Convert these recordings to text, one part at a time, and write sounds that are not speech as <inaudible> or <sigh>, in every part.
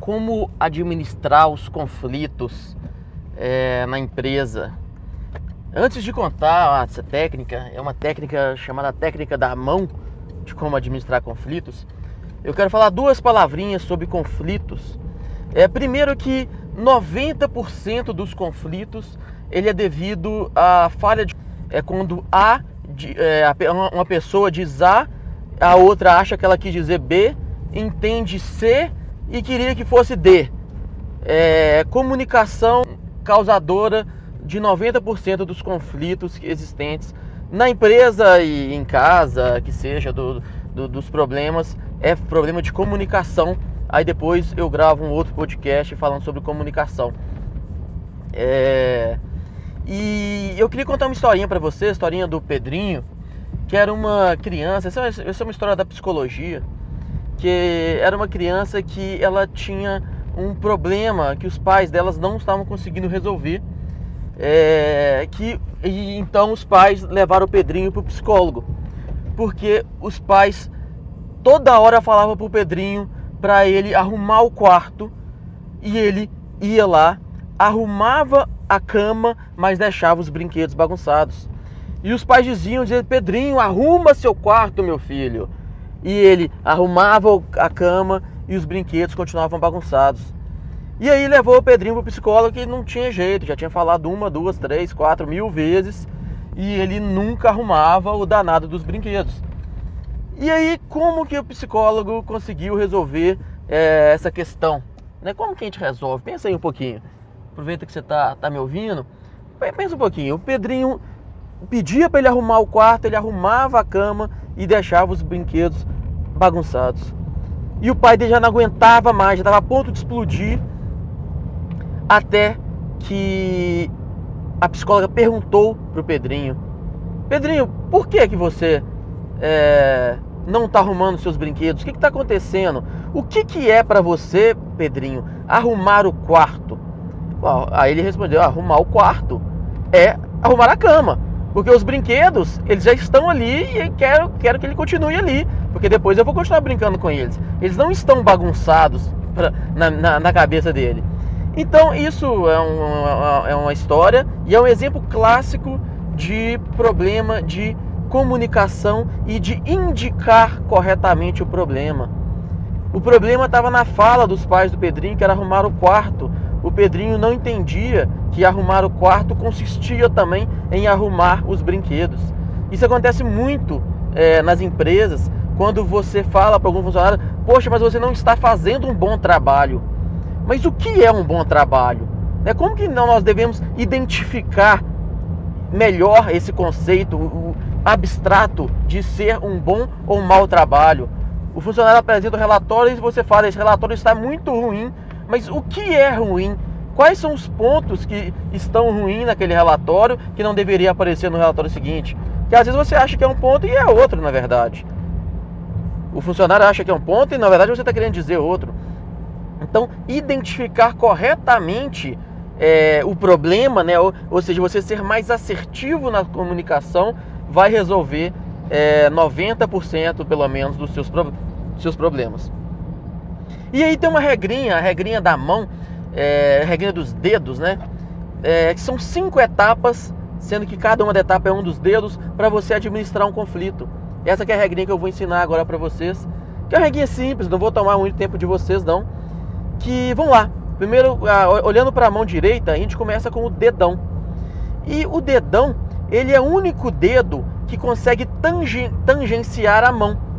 como administrar os conflitos é, na empresa. Antes de contar essa técnica, é uma técnica chamada técnica da mão de como administrar conflitos. Eu quero falar duas palavrinhas sobre conflitos. É, primeiro que 90% dos conflitos ele é devido à falha de é quando A é, uma pessoa diz A, a outra acha que ela quis dizer B, entende C e queria que fosse D. É, comunicação causadora de 90% dos conflitos existentes na empresa e em casa, que seja, do, do, dos problemas, é problema de comunicação. Aí depois eu gravo um outro podcast falando sobre comunicação. É... E eu queria contar uma historinha para você, a historinha do Pedrinho, que era uma criança, essa é uma história da psicologia, que era uma criança que ela tinha um problema que os pais delas não estavam conseguindo resolver. É, que e então os pais levaram o Pedrinho para o psicólogo, porque os pais toda hora falavam para o Pedrinho para ele arrumar o quarto e ele ia lá, arrumava a cama, mas deixava os brinquedos bagunçados. E os pais diziam, diziam, Pedrinho, arruma seu quarto, meu filho. E ele arrumava a cama e os brinquedos continuavam bagunçados. E aí levou o Pedrinho pro psicólogo que não tinha jeito, já tinha falado uma, duas, três, quatro mil vezes e ele nunca arrumava o danado dos brinquedos. E aí, como que o psicólogo conseguiu resolver é, essa questão? Né? Como que a gente resolve? Pensa aí um pouquinho. Aproveita que você tá, tá me ouvindo. Pensa um pouquinho. O Pedrinho pedia para ele arrumar o quarto, ele arrumava a cama e deixava os brinquedos bagunçados. E o pai dele já não aguentava mais, já estava a ponto de explodir. Até que a psicóloga perguntou pro Pedrinho: Pedrinho, por que que você é, não está arrumando seus brinquedos? O que está acontecendo? O que, que é para você, Pedrinho, arrumar o quarto? Aí ele respondeu: arrumar o quarto é arrumar a cama. Porque os brinquedos, eles já estão ali e quero, quero que ele continue ali. Porque depois eu vou continuar brincando com eles. Eles não estão bagunçados pra, na, na, na, cabeça dele. Então isso é uma, é uma história e é um exemplo clássico de problema de comunicação e de indicar corretamente o problema. O problema estava na fala dos pais do Pedrinho, que era arrumar o quarto o Pedrinho não entendia que arrumar o quarto consistia também em arrumar os brinquedos. Isso acontece muito é, nas empresas quando você fala para algum funcionário: Poxa, mas você não está fazendo um bom trabalho. Mas o que é um bom trabalho? Né? Como que nós devemos identificar melhor esse conceito abstrato de ser um bom ou um mau trabalho? O funcionário apresenta o relatório e você fala: Esse relatório está muito ruim mas o que é ruim? Quais são os pontos que estão ruins naquele relatório que não deveria aparecer no relatório seguinte? Que às vezes você acha que é um ponto e é outro, na verdade. O funcionário acha que é um ponto e na verdade você está querendo dizer outro. Então, identificar corretamente é, o problema, né? Ou, ou, seja, você ser mais assertivo na comunicação vai resolver é, 90% pelo menos dos seus, seus problemas. E aí tem uma regrinha, a regrinha da mão, é, a regrinha dos dedos, né? É, que são cinco etapas, sendo que cada uma da etapa é um dos dedos para você administrar um conflito. Essa é a regrinha que eu vou ensinar agora para vocês. Que é uma regrinha simples, não vou tomar muito tempo de vocês não. Que vamos lá. Primeiro, olhando para a mão direita, a gente começa com o dedão. E o dedão, ele é o único dedo que consegue tangen tangenciar a mão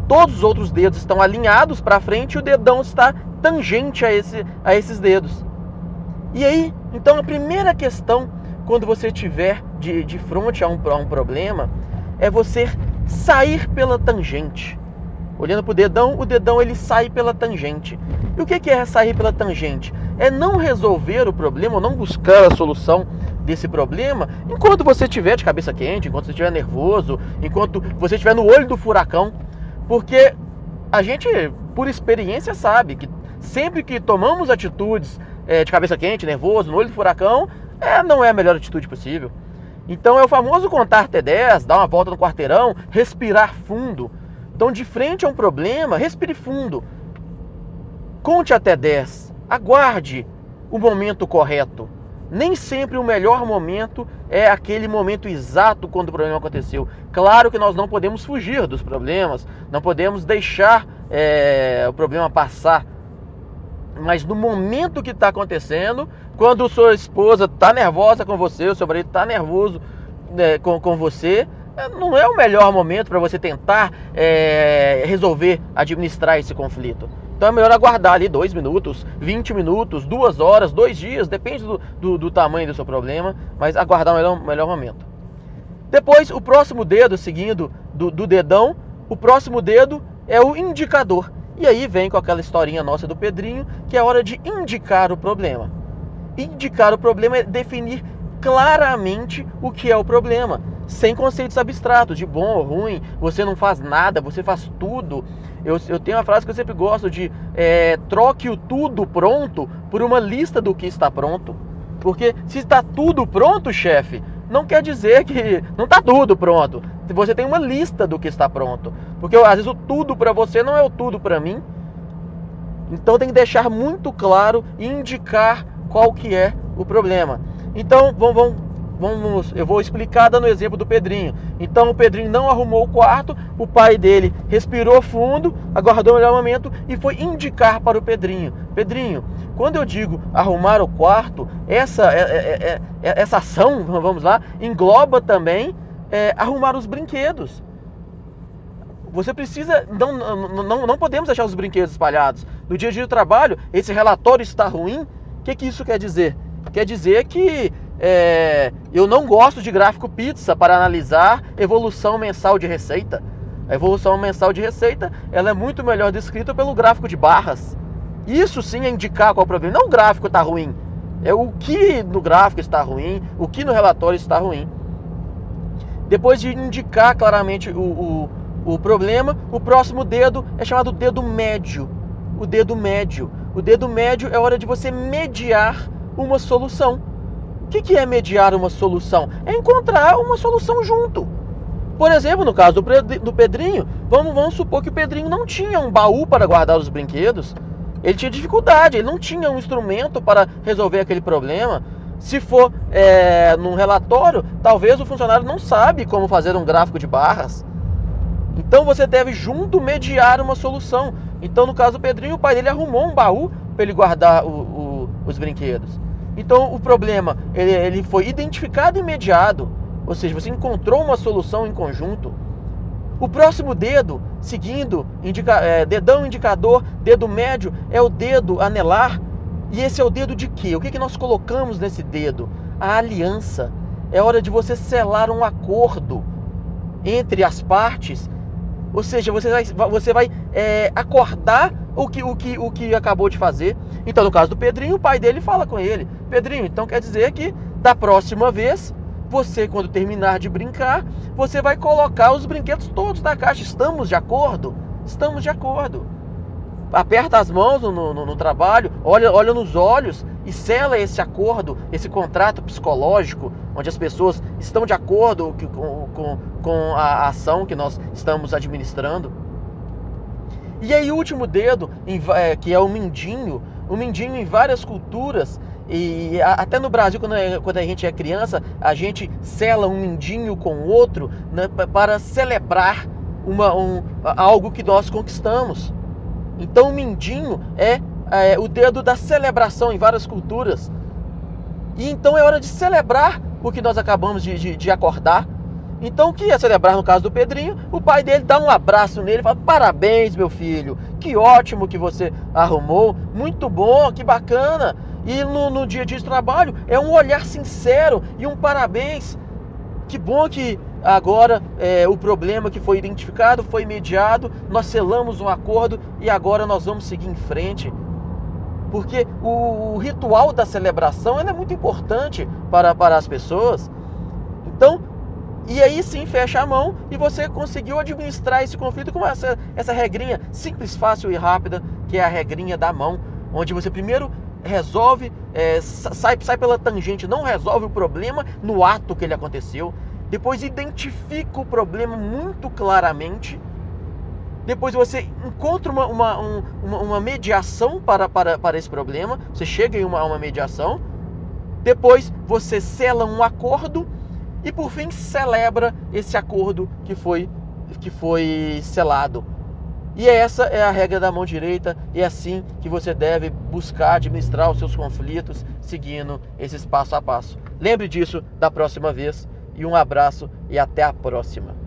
todos os outros dedos estão alinhados para frente e o dedão está tangente a, esse, a esses dedos. E aí, então a primeira questão quando você tiver de, de frente a um, a um problema é você sair pela tangente. Olhando para o dedão, o dedão ele sai pela tangente. E o que é sair pela tangente? É não resolver o problema, não buscar a solução desse problema enquanto você estiver de cabeça quente, enquanto você estiver nervoso, enquanto você estiver no olho do furacão. Porque a gente, por experiência, sabe que sempre que tomamos atitudes é, de cabeça quente, nervoso, no olho do furacão, é, não é a melhor atitude possível. Então é o famoso contar até 10, dar uma volta no quarteirão, respirar fundo. Então, de frente a um problema, respire fundo. conte até 10, aguarde o momento correto. Nem sempre o melhor momento é aquele momento exato quando o problema aconteceu. Claro que nós não podemos fugir dos problemas, não podemos deixar é, o problema passar. Mas no momento que está acontecendo, quando sua esposa está nervosa com você, o seu marido está nervoso é, com, com você, é, não é o melhor momento para você tentar é, resolver, administrar esse conflito. Então é melhor aguardar ali dois minutos, 20 minutos, duas horas, dois dias, depende do, do, do tamanho do seu problema, mas aguardar o melhor, melhor momento. Depois, o próximo dedo, seguindo do, do dedão, o próximo dedo é o indicador. E aí vem com aquela historinha nossa do Pedrinho, que é hora de indicar o problema. Indicar o problema é definir claramente o que é o problema sem conceitos abstratos, de bom ou ruim, você não faz nada, você faz tudo. Eu, eu tenho uma frase que eu sempre gosto de é, troque o tudo pronto por uma lista do que está pronto. Porque se está tudo pronto, chefe, não quer dizer que não está tudo pronto. Você tem uma lista do que está pronto. Porque às vezes o tudo para você não é o tudo para mim. Então tem que deixar muito claro e indicar qual que é o problema. Então vamos, vamos Vamos, eu vou explicar dando o exemplo do Pedrinho. Então o Pedrinho não arrumou o quarto, o pai dele respirou fundo, aguardou o melhor momento e foi indicar para o Pedrinho: Pedrinho, quando eu digo arrumar o quarto, essa, é, é, é, essa ação, <laughs> vamos lá, engloba também arrumar os brinquedos. Você precisa. Não, não, não podemos deixar os brinquedos espalhados. No dia a dia do trabalho, esse relatório está ruim. O que, que isso quer dizer? Quer dizer que é, eu não gosto de gráfico pizza para analisar evolução mensal de receita. A evolução mensal de receita ela é muito melhor descrita pelo gráfico de barras. Isso sim é indicar qual é o problema. Não o gráfico está ruim, é o que no gráfico está ruim, o que no relatório está ruim. Depois de indicar claramente o, o, o problema, o próximo dedo é chamado dedo médio. O dedo médio. O dedo médio é hora de você mediar uma solução. O que é mediar uma solução? É encontrar uma solução junto. Por exemplo, no caso do Pedrinho, vamos, vamos supor que o Pedrinho não tinha um baú para guardar os brinquedos. Ele tinha dificuldade, ele não tinha um instrumento para resolver aquele problema. Se for é, num relatório, talvez o funcionário não sabe como fazer um gráfico de barras. Então você deve junto mediar uma solução. Então, no caso do Pedrinho, o pai dele arrumou um baú para ele guardar o, o, os brinquedos. Então o problema ele, ele foi identificado e mediado, ou seja, você encontrou uma solução em conjunto. O próximo dedo, seguindo, indica, é, dedão indicador, dedo médio, é o dedo anelar. E esse é o dedo de quê? O que, que nós colocamos nesse dedo? A aliança. É hora de você selar um acordo entre as partes. Ou seja, você vai, você vai é, acordar o que, o, que, o que acabou de fazer. Então, no caso do Pedrinho, o pai dele fala com ele: Pedrinho, então quer dizer que da próxima vez, você, quando terminar de brincar, você vai colocar os brinquedos todos na caixa. Estamos de acordo? Estamos de acordo. Aperta as mãos no, no, no trabalho, olha, olha nos olhos e sela esse acordo, esse contrato psicológico, onde as pessoas estão de acordo com, com, com a ação que nós estamos administrando. E aí, o último dedo, é, que é o mindinho, o mindinho em várias culturas, e até no Brasil, quando, é, quando a gente é criança, a gente sela um mindinho com o outro né, para celebrar uma, um, algo que nós conquistamos. Então, o mindinho é, é o dedo da celebração em várias culturas. E então é hora de celebrar o que nós acabamos de, de, de acordar então, que ia celebrar no caso do Pedrinho? O pai dele dá um abraço nele e fala: Parabéns, meu filho, que ótimo que você arrumou, muito bom, que bacana. E no, no dia a dia de trabalho é um olhar sincero e um parabéns. Que bom que agora é, o problema que foi identificado foi mediado, nós selamos um acordo e agora nós vamos seguir em frente. Porque o, o ritual da celebração é muito importante para, para as pessoas. Então, e aí sim fecha a mão e você conseguiu administrar esse conflito com essa, essa regrinha simples, fácil e rápida, que é a regrinha da mão, onde você primeiro resolve, é, sai, sai pela tangente, não resolve o problema no ato que ele aconteceu, depois identifica o problema muito claramente depois você encontra uma, uma, um, uma, uma, mediação para, para, para esse problema, você chega em uma, uma mediação, depois você sela um acordo e por fim celebra esse acordo que foi, que foi selado. E essa é a regra da mão direita, e é assim que você deve buscar administrar os seus conflitos, seguindo esses passo a passo. Lembre disso da próxima vez, e um abraço e até a próxima.